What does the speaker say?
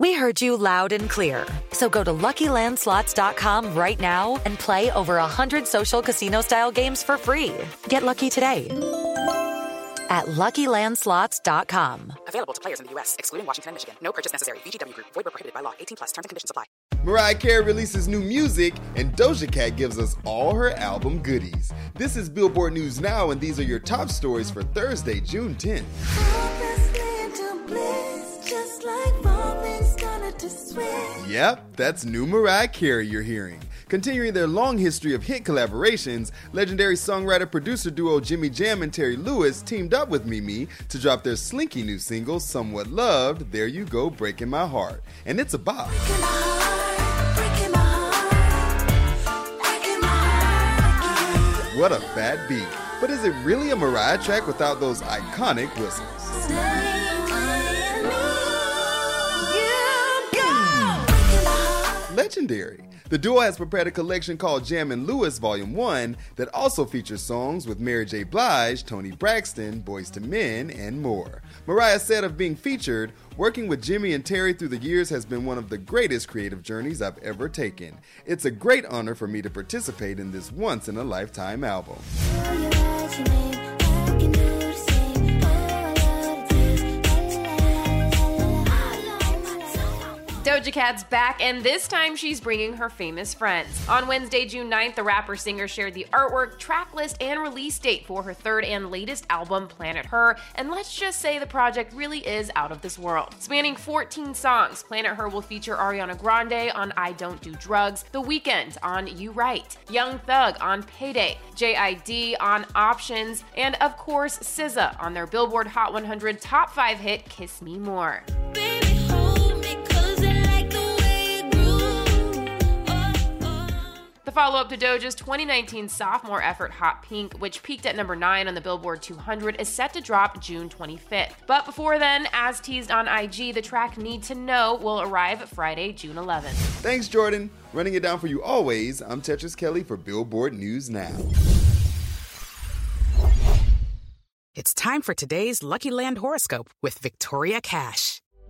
We heard you loud and clear. So go to LuckyLandSlots.com right now and play over 100 social casino-style games for free. Get lucky today at LuckyLandSlots.com. Available to players in the U.S., excluding Washington and Michigan. No purchase necessary. VGW Group. Void were prohibited by law. 18 plus. Terms and conditions apply. Mariah Carey releases new music, and Doja Cat gives us all her album goodies. This is Billboard News Now, and these are your top stories for Thursday, June 10th. Yep, that's new Mariah Carey you're hearing. Continuing their long history of hit collaborations, legendary songwriter producer duo Jimmy Jam and Terry Lewis teamed up with Mimi to drop their slinky new single, Somewhat Loved, There You Go, Breaking My Heart. And it's a bop. What a fat beat. But is it really a Mariah track without those iconic whistles? Legendary. The duo has prepared a collection called Jam and Lewis Volume 1 that also features songs with Mary J. Blige, Toni Braxton, Boyz II Men, and more. Mariah said of being featured, working with Jimmy and Terry through the years has been one of the greatest creative journeys I've ever taken. It's a great honor for me to participate in this once in a lifetime album. Doja Cat's back, and this time she's bringing her famous friends. On Wednesday, June 9th, the rapper singer shared the artwork, track list, and release date for her third and latest album, Planet Her, and let's just say the project really is out of this world. Spanning 14 songs, Planet Her will feature Ariana Grande on I Don't Do Drugs, The Weeknd on You Right, Young Thug on Payday, JID on Options, and of course, SZA on their Billboard Hot 100 Top 5 hit Kiss Me More. Follow up to Doja's 2019 sophomore effort, Hot Pink, which peaked at number 9 on the Billboard 200, is set to drop June 25th. But before then, as teased on IG, the track Need to Know will arrive Friday, June 11th. Thanks, Jordan. Running it down for you always, I'm Tetris Kelly for Billboard News Now. It's time for today's Lucky Land horoscope with Victoria Cash.